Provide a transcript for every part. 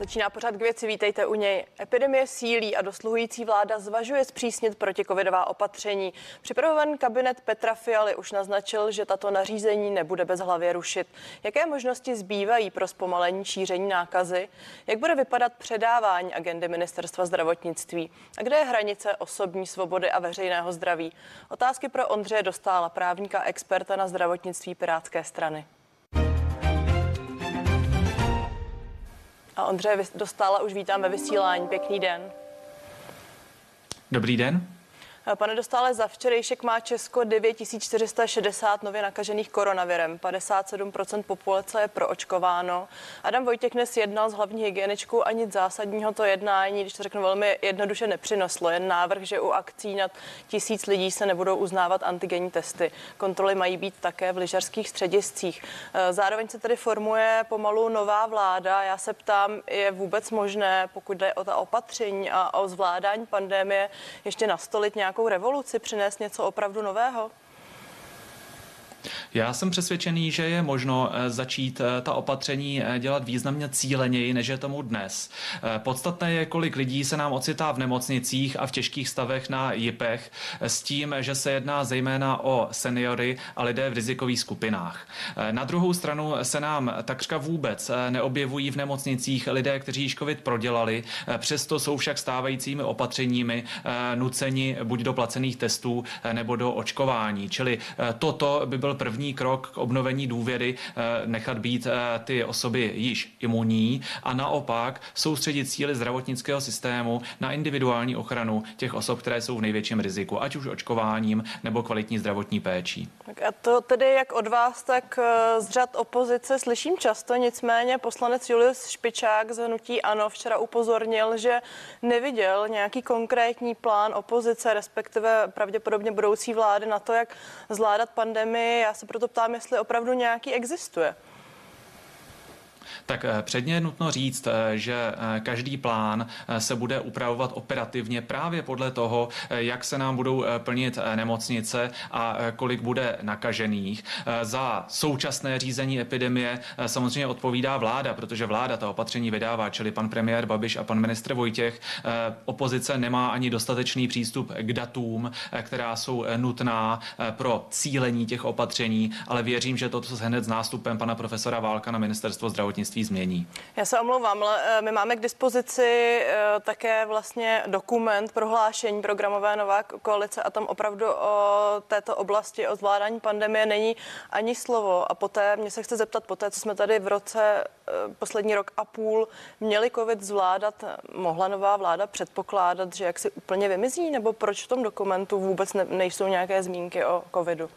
Začíná pořád k věci, vítejte u něj. Epidemie sílí a dosluhující vláda zvažuje zpřísnit protikovidová opatření. Připravovaný kabinet Petra Fialy už naznačil, že tato nařízení nebude bez hlavě rušit. Jaké možnosti zbývají pro zpomalení šíření nákazy? Jak bude vypadat předávání agendy ministerstva zdravotnictví? A kde je hranice osobní svobody a veřejného zdraví? Otázky pro Ondřeje Dostála, právníka experta na zdravotnictví Pirátské strany. A Ondřeje Dostála už vítám ve vysílání. Pěkný den. Dobrý den. Pane Dostále, za včerejšek má Česko 9460 nově nakažených koronavirem. 57% populace je proočkováno. Adam Vojtěch dnes jednal s hlavní hygieničkou a nic zásadního to jednání, když to řeknu velmi jednoduše, nepřinoslo. Jen návrh, že u akcí nad tisíc lidí se nebudou uznávat antigenní testy. Kontroly mají být také v lyžařských střediscích. Zároveň se tedy formuje pomalu nová vláda. Já se ptám, je vůbec možné, pokud jde o ta opatření a o zvládání pandemie, ještě nastolit nějakou nějakou revoluci, přinést něco opravdu nového? Já jsem přesvědčený, že je možno eh, začít eh, ta opatření eh, dělat významně cíleněji, než je tomu dnes. Podstatné je, kolik lidí se nám ocitá v nemocnicích a v těžkých stavech na JIPech s tím, že se jedná zejména o seniory a lidé v rizikových skupinách. Na druhou stranu se nám takřka vůbec neobjevují v nemocnicích lidé, kteří již COVID prodělali, přesto jsou však stávajícími opatřeními nuceni buď do placených testů nebo do očkování. Čili toto by byl první první krok k obnovení důvěry eh, nechat být eh, ty osoby již imunní a naopak soustředit síly zdravotnického systému na individuální ochranu těch osob, které jsou v největším riziku, ať už očkováním nebo kvalitní zdravotní péčí. A to tedy jak od vás, tak eh, z řad opozice slyším často, nicméně poslanec Julius Špičák z Hnutí Ano včera upozornil, že neviděl nějaký konkrétní plán opozice, respektive pravděpodobně budoucí vlády na to, jak zvládat pandemii. Já se proto ptám, jestli opravdu nějaký existuje. Tak eh, předně je nutno říct, eh, že eh, každý plán se bude upravovat operativně právě podle toho, jak se nám budou plnit nemocnice a kolik bude nakažených. Za současné řízení epidemie samozřejmě odpovídá vláda, protože vláda ta opatření vydává, čili pan premiér Babiš a pan ministr Vojtěch. Opozice nemá ani dostatečný přístup k datům, která jsou nutná pro cílení těch opatření, ale věřím, že toto se hned s nástupem pana profesora Válka na ministerstvo zdravotnictví zdravotnictví změní. Já se omlouvám, ale eh, my máme k dispozici eh, také vlastně dokument prohlášení programové nová koalice a tam opravdu o této oblasti, o zvládání pandemie není ani slovo. A poté, mě se chce zeptat, poté, co jsme tady v roce, eh, poslední rok a půl měli covid zvládat, mohla nová vláda předpokládat, že jak si úplně vymizí, nebo proč v tom dokumentu vůbec ne, nejsou nějaké zmínky o covidu?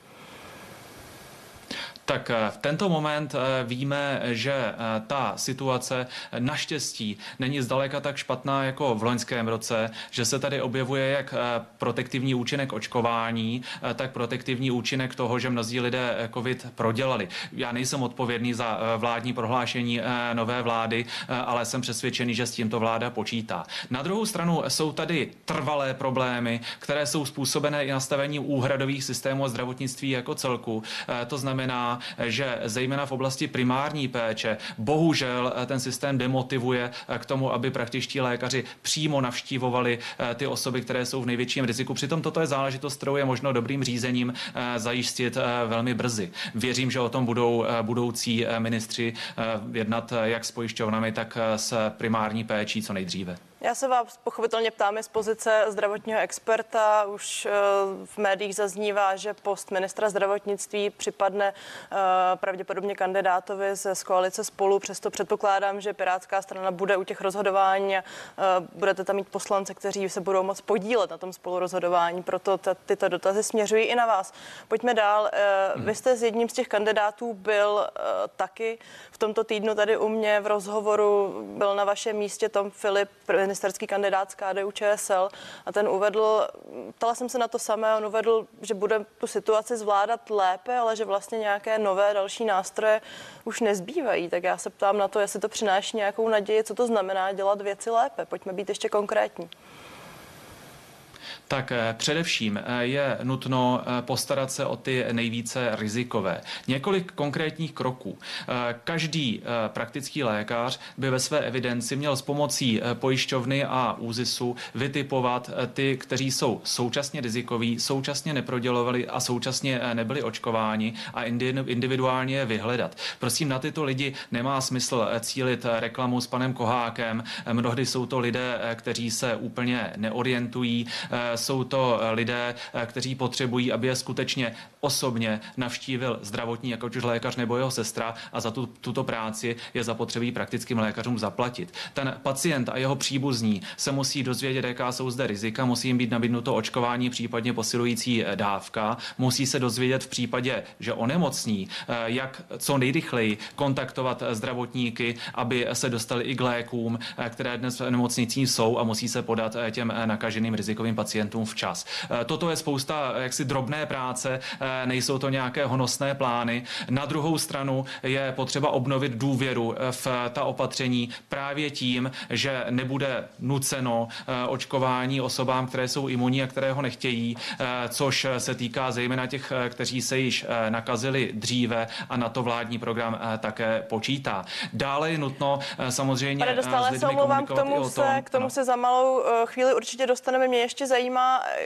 Tak eh, v tento moment eh, víme, že eh, ta situace naštěstí není zdaleka tak špatná jako v loňském roce, že se tady objevuje jak protektivní účinek očkování, tak protektivní účinek toho, že mnozí lidé COVID prodělali. Já nejsem odpovědný za vládní prohlášení nové vlády, ale jsem přesvědčený, že s tímto vláda počítá. Na druhou stranu jsou tady trvalé problémy, které jsou způsobené i nastavením úhradových systémů a zdravotnictví jako celku. To znamená, že zejména v oblasti primární péče bohužel eh, ten systém demotivuje eh, k tomu, aby praktičtí lékaři přímo navštívovali eh, ty osoby, které jsou v největším riziku. Přitom toto je záležitost, kterou je možno dobrým řízením zajistit velmi brzy. Věřím, že o tom budou budoucí ministři jednat jak s pojišťovnami, tak s primární péčí co nejdříve. Já se vás pochopitelně ptáme z pozice zdravotního experta. Už eh, v médiích zaznívá, že post ministra zdravotnictví připadne eh, pravděpodobně kandidátovi ze z koalice spolu. Přesto předpokládám, že Pirátská strana bude u těch rozhodování a eh, budete tam mít poslance, kteří se budou moc podílet na tom spolurozhodování. Proto tyto dotazy směřují i na vás. Pojďme dál. Hmm. Vy jste s jedním z těch kandidátů byl taky v tomto týdnu tady u mě v rozhovoru. Byl na vašem místě Tom Filip, ministerský kandidát z KDU ČSL a ten uvedl, ptala jsem se na to samé, on uvedl, že bude tu situaci zvládat lépe, ale že vlastně nějaké nové další nástroje už nezbývají. Tak já se ptám na to, jestli to přináší nějakou naději, co to znamená dělat věci lépe. Pojďme být ještě konkrétní. Tak eh, především eh, je nutno eh, postarat se o ty nejvíce rizikové. Několik konkrétních kroků. Každý praktický lékař by ve své evidenci měl s pomocí pojišťovny a úzisu vytipovat ty, kteří jsou současně rizikoví, současně neprodělovali a současně nebyli očkováni a individuálně je vyhledat. Prosím, na tyto lidi nemá smysl cílit reklamu s panem Kohákem. Mnohdy jsou to lidé, kteří se úplně neorientují, jsou to eh, lidé, eh, kteří potřebují, aby je skutečně osobně navštívil zdravotní, jako už lékař nebo jeho sestra a za tu, tuto práci je zapotřebí praktickým lékařům zaplatit. Ten pacient a jeho příbuzní se musí dozvědět, jaká jsou zde rizika, musí jim být nabídnuto očkování, případně posilující eh, dávka, musí se dozvědět v případě, že onemocní, jak co nejrychleji kontaktovat zdravotníky, aby se dostali i k lékům, které dnes v nemocnicích jsou a musí se podat těm nakaženým rizikovým pacientům pacientům včas. Eh, toto je spousta eh, jaksi drobné práce, eh, nejsou to nějaké honosné plány. Na druhou stranu je potřeba obnovit důvěru v ta opatření právě tím, že nebude nuceno očkování osobám, které jsou imunní a které ho nechtějí, což se týká zejména těch, kteří se již nakazili dříve a na to vládní program také počítá. Dále je nutno samozřejmě Pane Dostále, se omlouvám, k tomu, se, k tomu se za malou chvíli určitě dostaneme. Mě ještě zajímá,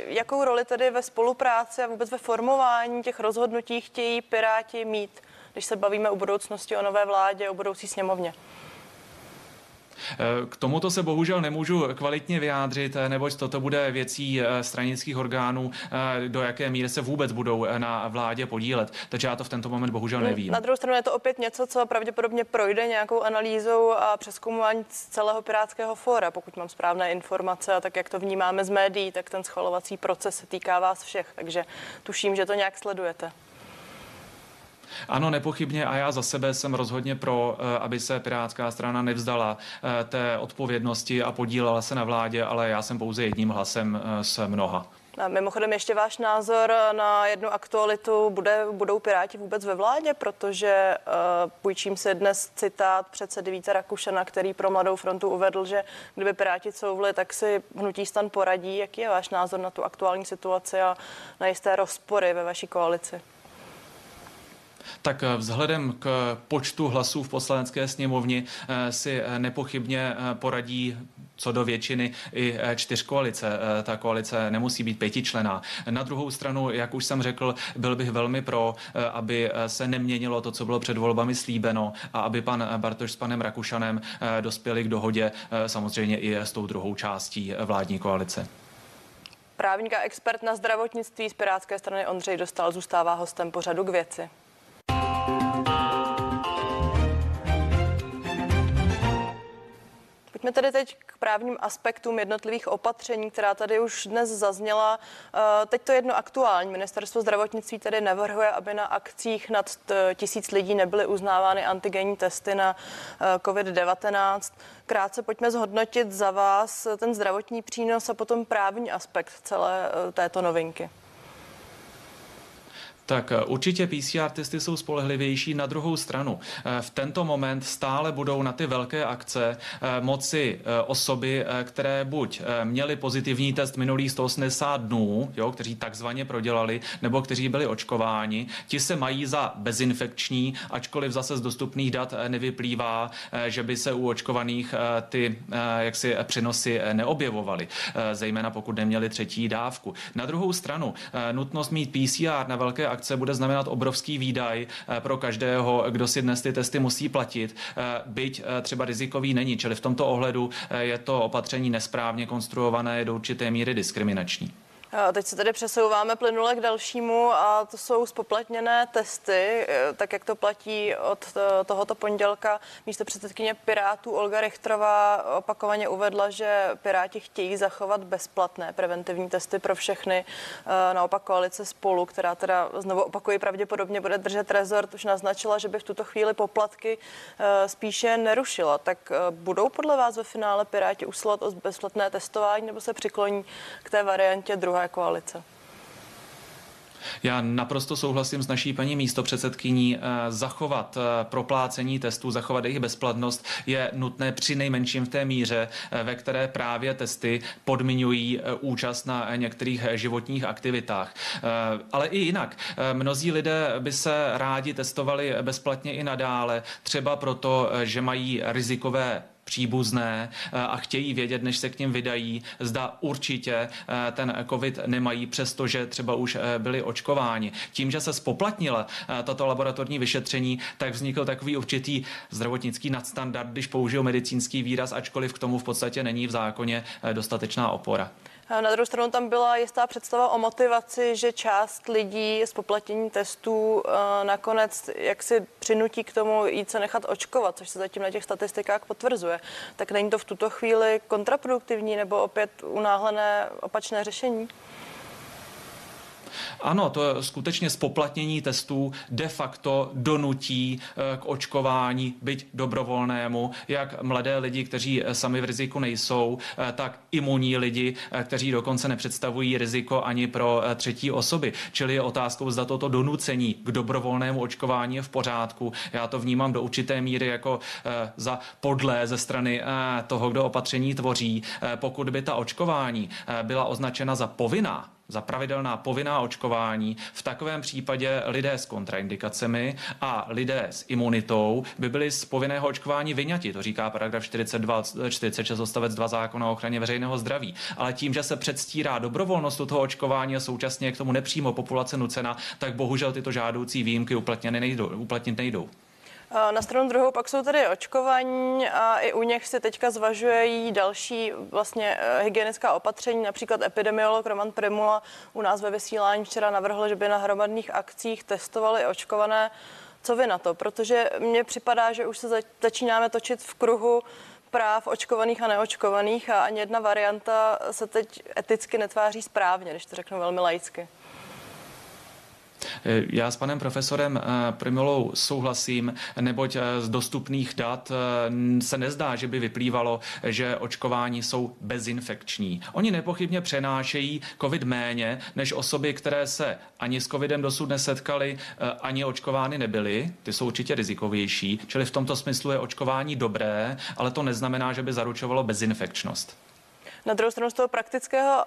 jakou roli tedy ve spolupráci a vůbec ve formování těch rozhodnutí chtějí Piráti mít, když se bavíme o budoucnosti, o nové vládě, o budoucí sněmovně? K tomuto se bohužel nemůžu kvalitně vyjádřit, neboť toto bude věcí eh, stranických orgánů, eh, do jaké míry se vůbec budou eh, na vládě podílet. Takže já to v tento moment bohužel nevím. Na druhou stranu je to opět něco, co pravděpodobně projde nějakou analýzou a přeskoumování celého pirátského fóra. Pokud mám správné informace a tak, jak to vnímáme z médií, tak ten schvalovací proces se týká vás všech. Takže tuším, že to nějak sledujete. Ano, nepochybně a já za sebe jsem rozhodně pro, eh, aby se Pirátská strana nevzdala eh, té odpovědnosti a podílela se na vládě, ale já jsem pouze jedním hlasem eh, z mnoha. A mimochodem ještě váš názor na jednu aktualitu. Bude, budou Piráti vůbec ve vládě? Protože uh, půjčím se dnes citát předsedy Víta Rakušana, který pro Mladou frontu uvedl, že kdyby Piráti couvli, tak si hnutí stan poradí. Jaký je váš názor na tu aktuální situaci a na jisté rozpory ve vaší koalici? Tak eh, vzhledem k počtu hlasů v poslanecké sněmovně eh, si eh, nepochybně poradí co do většiny i čtyř koalice. Ta koalice nemusí být pětičlená. Na druhou stranu, jak už jsem řekl, byl bych velmi pro, aby se neměnilo to, co bylo před volbami slíbeno a aby pan Bartoš s panem Rakušanem dospěli k dohodě samozřejmě i s tou druhou částí vládní koalice. Právník a expert na zdravotnictví z Pirátské strany Ondřej Dostal zůstává hostem pořadu k věci. Pojďme tedy teď k právním aspektům jednotlivých opatření, která tady už dnes zazněla. Eh, teď to jedno aktuální. Ministerstvo zdravotnictví tedy navrhuje, aby na akcích nad tisíc lidí nebyly uznávány antigenní testy na eh, COVID-19. Krátce pojďme zhodnotit za vás ten zdravotní přínos a potom právní aspekt celé eh, této novinky. Tak eh, určitě PCR testy jsou spolehlivější. Na druhou stranu, eh, v tento moment stále budou na ty velké akce eh, moci osoby, které buď měli pozitivní test minulých 180 dnů, jo, kteří takzvaně prodělali, nebo kteří byli očkováni, ti se mají za bezinfekční, ačkoliv zase z dostupných dat nevyplývá, že by se u očkovaných ty jaksi přenosy neobjevovaly, zejména pokud neměli třetí dávku. Na druhou stranu, nutnost mít PCR na velké akce bude znamenat obrovský výdaj eh, pro každého, kdo si dnes ty testy musí platit, eh, byť eh, třeba rizikový není. Čili v tomto ohledu je to opatření nesprávně konstruované, je do určité míry diskriminační. A teď se tedy přesouváme plynule k dalšímu a to jsou spoplatněné testy, e, tak jak to platí od e, tohoto pondělka. Místo předsedkyně Pirátů Olga Richtrová opakovaně uvedla, že Piráti chtějí zachovat bezplatné preventivní testy pro všechny. E, naopak koalice spolu, která teda znovu opakují pravděpodobně bude držet rezort, už naznačila, že by v tuto chvíli poplatky spíše nerušila. Tak budou podle vás ve finále Piráti usilovat o bezplatné testování nebo se přikloní k té variantě druhé koalice? Já naprosto souhlasím s naší paní místopředsedkyní. Eh, zachovat eh, proplácení testů, zachovat jejich bezplatnost je nutné při nejmenším v té míře, eh, ve které právě testy podmiňují účast na některých životních aktivitách. Ale i jinak. Mnozí lidé by se rádi testovali bezplatně i nadále, třeba proto, že mají rizikové příbuzné eh, a chtějí vědět, než se k ním vydají, zda určitě eh, ten COVID nemají, přestože třeba už eh, byli očkováni. Tím, že se spoplatnila tato laboratorní vyšetření, tak vznikl takový určitý zdravotnický nadstandard, když použil medicínský výraz, ačkoliv k tomu v podstatě není v zákoně dostatečná opora. Na druhou stranu tam byla jistá představa o motivaci, že část lidí s poplatněním testů eh, nakonec jak si přinutí k tomu jít se nechat očkovat, což se zatím na těch statistikách potvrzuje. Tak není to v tuto chvíli kontraproduktivní nebo opět unáhlené opačné řešení? Ano, to skutečně spoplatnění testů de facto donutí eh, k očkování, byť dobrovolnému, jak mladé lidi, kteří eh, sami v riziku nejsou, eh, tak imunní lidi, kteří dokonce nepředstavují riziko ani pro třetí osoby. Čili je otázkou, zda toto donucení k dobrovolnému očkování je v pořádku. Já to vnímám do určité míry jako za podlé ze strany toho, kdo opatření tvoří. Pokud by ta očkování byla označena za povinná, za pravidelná povinná očkování. V takovém případě lidé s kontraindikacemi a lidé s imunitou by byli z povinného očkování vyňati. To říká paragraf 42, 46 odstavec 2 zákona o ochraně veřejného zdraví. Ale tím, že se předstírá dobrovolnost toho očkování a současně k tomu nepřímo populace nucena, tak bohužel tyto žádoucí výjimky uplatněny nejdou, uplatnit nejdou. Na stranu druhou pak jsou tady očkování a i u nich se teďka zvažují další vlastně eh, hygienická opatření. Například epidemiolog Roman Primula u nás ve vysílání včera navrhl, že by na hromadných akcích testovali očkované. Co vy na to? Protože mně připadá, že už se začínáme točit v kruhu práv očkovaných a neočkovaných a ani jedna varianta se teď eticky netváří správně, když to řeknu velmi laicky. Eh, já s panem profesorem eh, Primolou souhlasím, neboť eh, z dostupných dat se nezdá, že by vyplývalo, že očkování jsou bezinfekční. Oni nepochybně přenášejí COVID méně než osoby, které se ani s COVIDem dosud nesetkali, ani očkovány nebyly. Ty jsou určitě rizikovější, čili v tomto smyslu je očkování dobré, ale to neznamená, že by zaručovalo bezinfekčnost. Na druhou stranu z toho praktického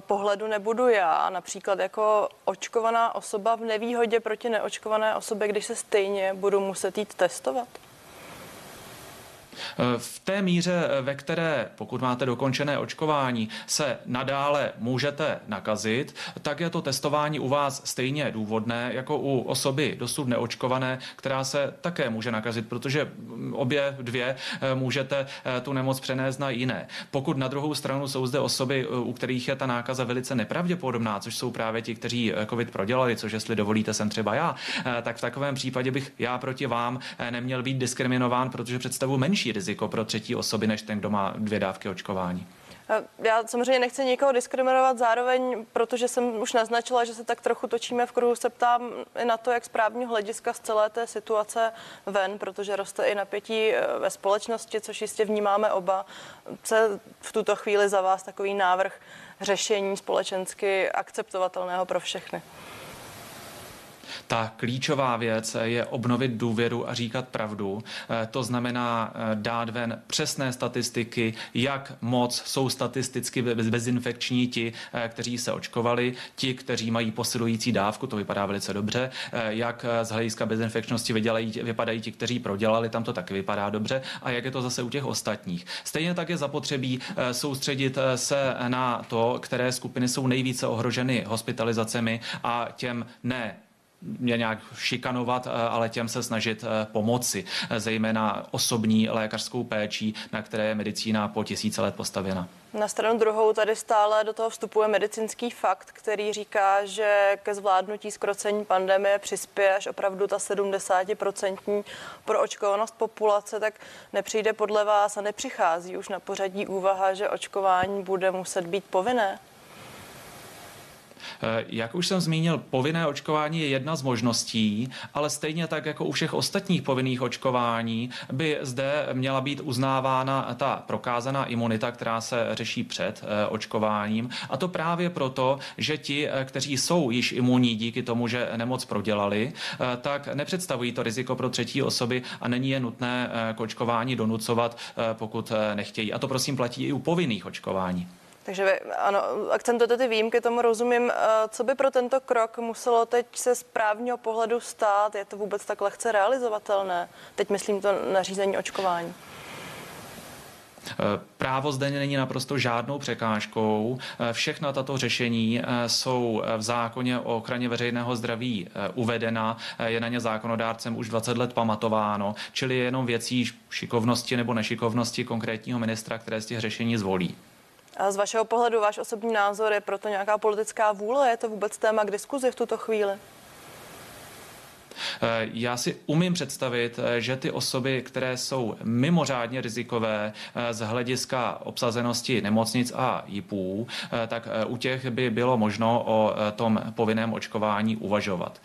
pohledu nebudu já, například jako očkovaná osoba v nevýhodě proti neočkované osobě, když se stejně budu muset jít testovat? V té míře, ve které, pokud máte dokončené očkování, se nadále můžete nakazit, tak je to testování u vás stejně důvodné jako u osoby dosud neočkované, která se také může nakazit, protože obě dvě eh, můžete eh, tu nemoc přenést na jiné. Pokud na druhou stranu jsou zde osoby, eh, u kterých je ta nákaza velice nepravděpodobná, což jsou právě ti, kteří COVID prodělali, což jestli dovolíte, jsem třeba já, tak v takovém případě bych já proti vám neměl být diskriminován, protože představu menší riziko pro třetí osoby, než ten, kdo má dvě dávky očkování. Já samozřejmě nechci nikoho diskriminovat, zároveň, protože jsem už naznačila, že se tak trochu točíme v kruhu, se ptám i na to, jak z právního hlediska z celé té situace ven, protože roste i napětí eh, ve společnosti, což jistě vnímáme oba. Co v tuto chvíli za vás takový návrh řešení společensky akceptovatelného pro všechny? Ta klíčová věc je obnovit důvěru a říkat pravdu. Eh, to znamená eh, dát ven přesné statistiky, jak moc jsou statisticky bezinfekční ti, eh, kteří se očkovali, ti, kteří mají posilující dávku, to vypadá velice dobře, jak z hlediska bezinfekčnosti vydělají, vypadají ti, kteří prodělali, tam to taky vypadá dobře, a jak je to zase u těch ostatních. Stejně tak je zapotřebí soustředit se na to, které skupiny jsou nejvíce ohroženy hospitalizacemi a těm ne mě nějak šikanovat, eh, ale těm se snažit eh, pomoci, eh, zejména osobní lékařskou péčí, na které je medicína po tisíce let postavěna. Na stranu druhou tady stále do toho vstupuje medicínský fakt, který říká, že ke zvládnutí zkrocení pandemie přispěje až opravdu ta 70% proočkovanost populace, tak nepřijde podle vás a nepřichází už na pořadí úvaha, že očkování bude muset být povinné? Eh, jak už jsem zmínil, povinné očkování je jedna z možností, ale stejně tak jako u všech ostatních povinných očkování by zde měla být uznávána ta prokázaná imunita, která se řeší před eh, očkováním. A to právě proto, že ti, eh, kteří jsou již imunní díky tomu, že nemoc prodělali, tak nepředstavují to riziko pro třetí osoby a není je nutné k očkování donucovat, pokud nechtějí. A to prosím platí i u povinných očkování. Takže vy, ano, akcentujete ty výjimky, tomu rozumím. Eh, co by pro tento krok muselo teď se z právního pohledu stát? Je to vůbec tak lehce realizovatelné? Teď myslím to nařízení očkování. Eh, právo zde není naprosto žádnou překážkou. Eh, všechna tato řešení jsou v zákoně o ochraně veřejného zdraví uvedena, je na ně zákonodárcem už 20 let pamatováno, čili je jenom věcí šikovnosti nebo nešikovnosti konkrétního ministra, které z těch řešení zvolí. A z vašeho pohledu, váš osobní názor, je proto nějaká politická vůle? Je to vůbec téma k diskuzi v tuto chvíli? Eh, já si umím představit, eh, že ty osoby, které jsou mimořádně rizikové eh, z hlediska obsazenosti nemocnic a JIPů, tak u těch by bylo možno o tom povinném očkování uvažovat.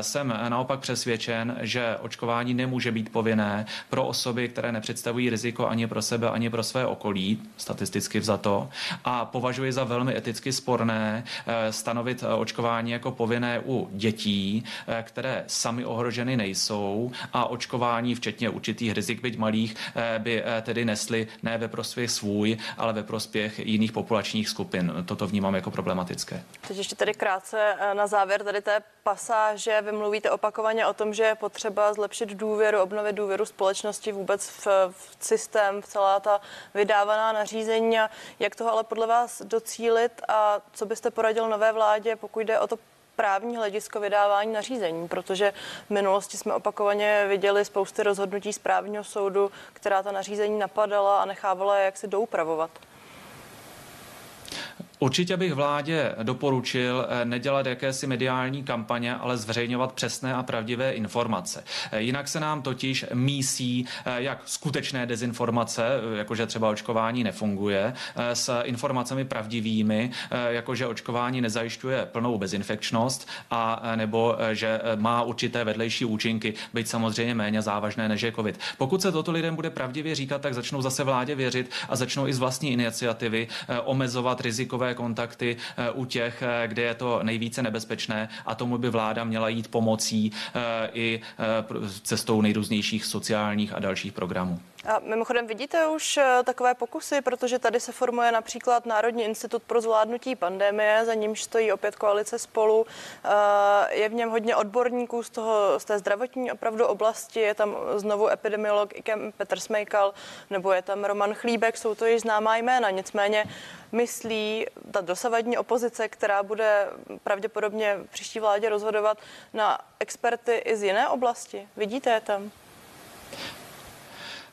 Jsem naopak přesvědčen, že očkování nemůže být povinné pro osoby, které nepředstavují riziko ani pro sebe, ani pro své okolí, statisticky vzato, a považuji za velmi eticky sporné stanovit očkování jako povinné u dětí, které sami ohroženy nejsou a očkování, včetně určitých rizik, byť malých, eh, by eh, tedy nesly ne ve prospěch svůj, ale ve prospěch jiných populačních skupin. Toto vnímám jako problematické. Teď ještě tedy krátce eh, na závěr tady té pasáže. Vy mluvíte opakovaně o tom, že je potřeba zlepšit důvěru, obnovit důvěru společnosti vůbec v, v systém, v celá ta vydávaná nařízení. Jak toho ale podle vás docílit a co byste poradil nové vládě, pokud jde o to právní hledisko vydávání nařízení, protože v minulosti jsme opakovaně viděli spousty rozhodnutí správního soudu, která ta nařízení napadala a nechávala je jaksi doupravovat. Určitě bych vládě doporučil eh, nedělat jakési mediální kampaně, ale zveřejňovat přesné a pravdivé informace. Eh, jinak se nám totiž mísí eh, jak skutečné dezinformace, jakože třeba očkování nefunguje, s informacemi pravdivými, jakože očkování nezajišťuje plnou bezinfekčnost a nebo že má určité vedlejší účinky, byť samozřejmě méně závažné než je COVID. Pokud se toto lidem bude pravdivě říkat, tak začnou zase vládě věřit a začnou i z vlastní iniciativy omezovat rizikové takové kontakty eh, u těch, eh, kde je to nejvíce nebezpečné a tomu by vláda měla jít pomocí eh, i cestou nejrůznějších sociálních a dalších programů. A mimochodem vidíte už takové pokusy, protože tady se formuje například Národní institut pro zvládnutí pandemie, za nímž stojí opět koalice spolu. Je v něm hodně odborníků z, toho, z té zdravotní opravdu oblasti, je tam znovu epidemiolog Ikem Petr Smejkal, nebo je tam Roman Chlíbek, jsou to již známá jména. Nicméně myslí ta dosavadní opozice, která bude pravděpodobně v příští vládě rozhodovat na experty i z jiné oblasti? Vidíte je tam?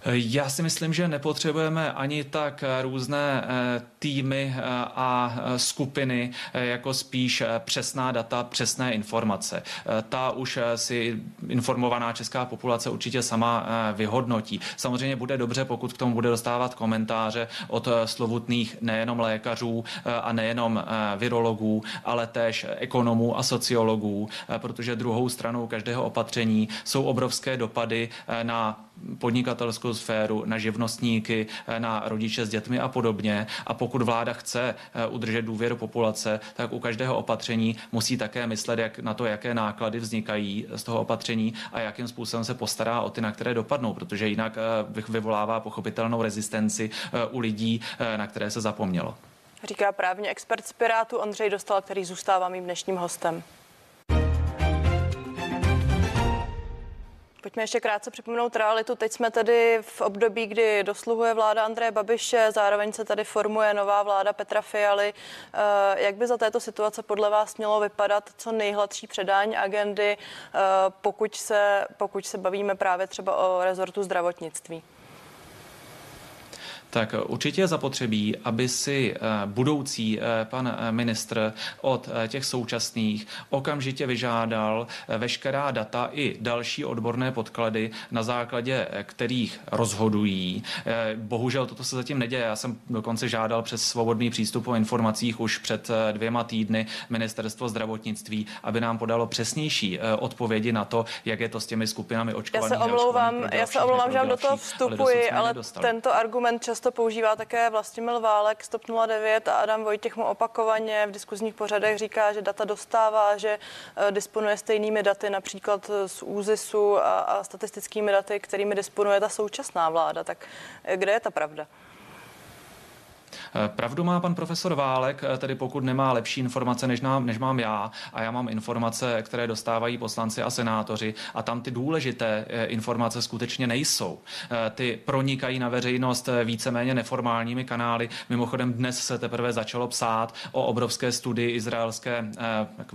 Já si myslím, že nepotřebujeme ani tak různé eh, týmy eh, a eh, skupiny, jako spíš přesná data, přesné informace. Ta už si informovaná česká populace určitě sama vyhodnotí. Samozřejmě bude dobře, pokud k tomu bude dostávat komentáře od slovutných nejenom lékařů a nejenom virologů, ale též ekonomů a sociologů, protože druhou stranou každého opatření jsou obrovské dopady na podnikatelskou sféru, na živnostníky, eh, na rodiče s dětmi a podobně. A pokud vláda chce eh, udržet důvěru populace, tak u každého opatření musí také myslet jak na to, jaké náklady vznikají z toho opatření a jakým způsobem se postará o ty, na které dopadnou, protože jinak eh, vyvolává pochopitelnou rezistenci u lidí, na které se zapomnělo. Říká právní expert z Pirátu Ondřej Dostal, který zůstává mým dnešním hostem. Pojďme ještě krátce připomenout realitu. Teď jsme tedy v období, kdy dosluhuje vláda Andreje Babiše, zároveň se tady formuje nová vláda Petra Fialy. Eh, jak by za této situace podle vás mělo vypadat co nejhladší předání agendy, eh, pokud se, pokud se bavíme právě třeba o rezortu zdravotnictví? Tak určitě je zapotřebí, aby si budoucí pan ministr od těch současných okamžitě vyžádal veškerá data i další odborné podklady, na základě kterých rozhodují. Bohužel toto se zatím neděje. Já jsem dokonce žádal přes svobodný přístup o informacích už před dvěma týdny ministerstvo zdravotnictví, aby nám podalo přesnější odpovědi na to, jak je to s těmi skupinami očkovaných. Já se omlouvám, já se omlouvám, že vám do toho vstupuji, ale, ale tento argument často používá také Vlastimil Válek, Stop 09 a Adam Vojtěch mu opakovaně v diskuzních pořadech říká, že data dostává, že uh, disponuje stejnými daty, například z ÚZISu a, a statistickými daty, kterými disponuje ta současná vláda. Tak eh, kde je ta pravda? Eh, pravdu má pan profesor Válek, eh, tedy pokud nemá lepší informace, než, nám, než mám já, a já mám informace, které dostávají poslanci a senátoři, a tam ty důležité eh, informace skutečně nejsou. Ty pronikají na veřejnost víceméně neformálními kanály. Mimochodem dnes se teprve začalo psát o obrovské studii izraelské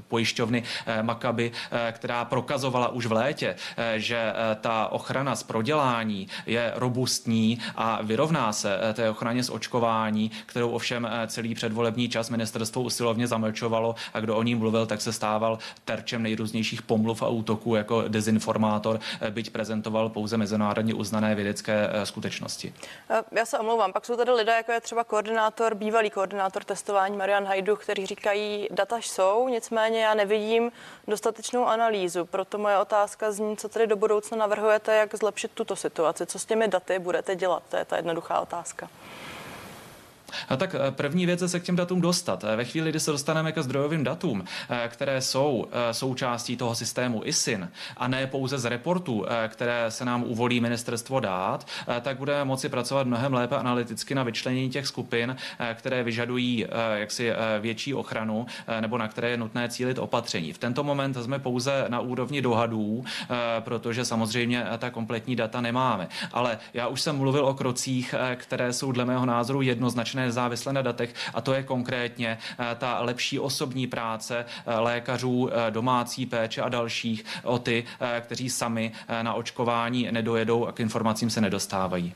pojišťovny Makaby, která prokazovala už v létě, že ta ochrana z prodělání je robustní a vyrovná se té ochraně z očkování kterou ovšem eh, celý předvolební čas ministerstvo usilovně zamlčovalo a kdo o ní mluvil, tak se stával terčem nejrůznějších pomluv a útoků jako dezinformátor, eh, byť prezentoval pouze mezinárodně uznané vědecké eh, skutečnosti. Já se omlouvám, pak jsou tady lidé, jako je třeba koordinátor, bývalý koordinátor testování Marian Hajdu, kteří říkají, data jsou, nicméně já nevidím dostatečnou analýzu. Proto moje otázka zní, co tedy do budoucna navrhujete, jak zlepšit tuto situaci, co s těmi daty budete dělat, to je ta jednoduchá otázka. A tak eh, první věc je se k těm datům dostat. Eh, ve chvíli, kdy se dostaneme ke zdrojovým datům, eh, které jsou součástí toho systému ISIN a ne pouze z reportů, které se nám uvolí ministerstvo dát, tak budeme moci pracovat mnohem lépe analyticky na vyčlenění těch skupin, které vyžadují jaksi větší ochranu nebo na které je nutné cílit opatření. V tento moment jsme pouze na úrovni dohadů, protože samozřejmě ta kompletní data nemáme. Ale já už jsem mluvil o krocích, které jsou dle mého názoru jednoznačné skutečné závisle na datech a to je konkrétně eh, ta lepší osobní práce eh, lékařů, eh, domácí péče a dalších o ty, kteří sami na očkování nedojedou a k informacím se nedostávají.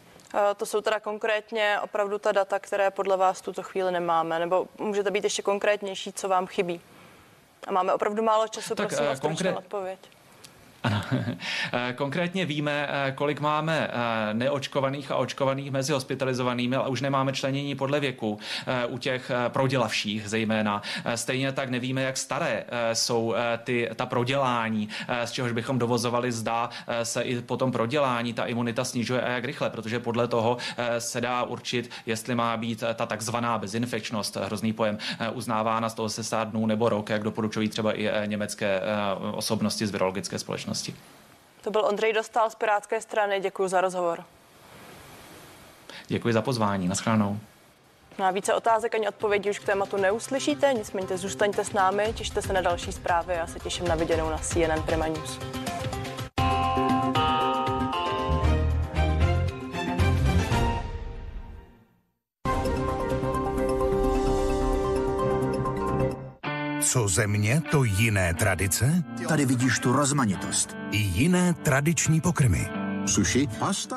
To jsou teda konkrétně opravdu ta data, které podle vás v tuto chvíli nemáme, nebo můžete být ještě konkrétnější, co vám chybí? A máme opravdu málo času, tak, prosím, konkrét... odpověď. Ano. Eh, konkrétně víme, eh, kolik máme eh, neočkovaných a očkovaných mezi hospitalizovanými, ale už nemáme členění podle věku u těch prodělavších zejména. Stejně tak nevíme, jak staré jsou ty, ta prodělání, z čehož bychom dovozovali, zda se i po tom prodělání ta imunita snižuje a jak rychle, protože podle toho se dá určit, jestli má být ta takzvaná bezinfekčnost, hrozný pojem, uznávána z toho se dnů nebo rok, jak doporučují třeba i německé osobnosti z virologické společnosti společnosti. To byl Ondřej Dostal z Pirátské strany. Děkuji za rozhovor. Děkuji za pozvání. Naschledanou. No a více otázek ani odpovědí už k tématu neuslyšíte, nicméně zůstaňte s námi, těšte se na další zprávy a se těším na viděnou na CNN Prima News. Co země, to jiné tradice? Tady vidíš tu rozmanitost. I jiné tradiční pokrmy. Sushi, pasta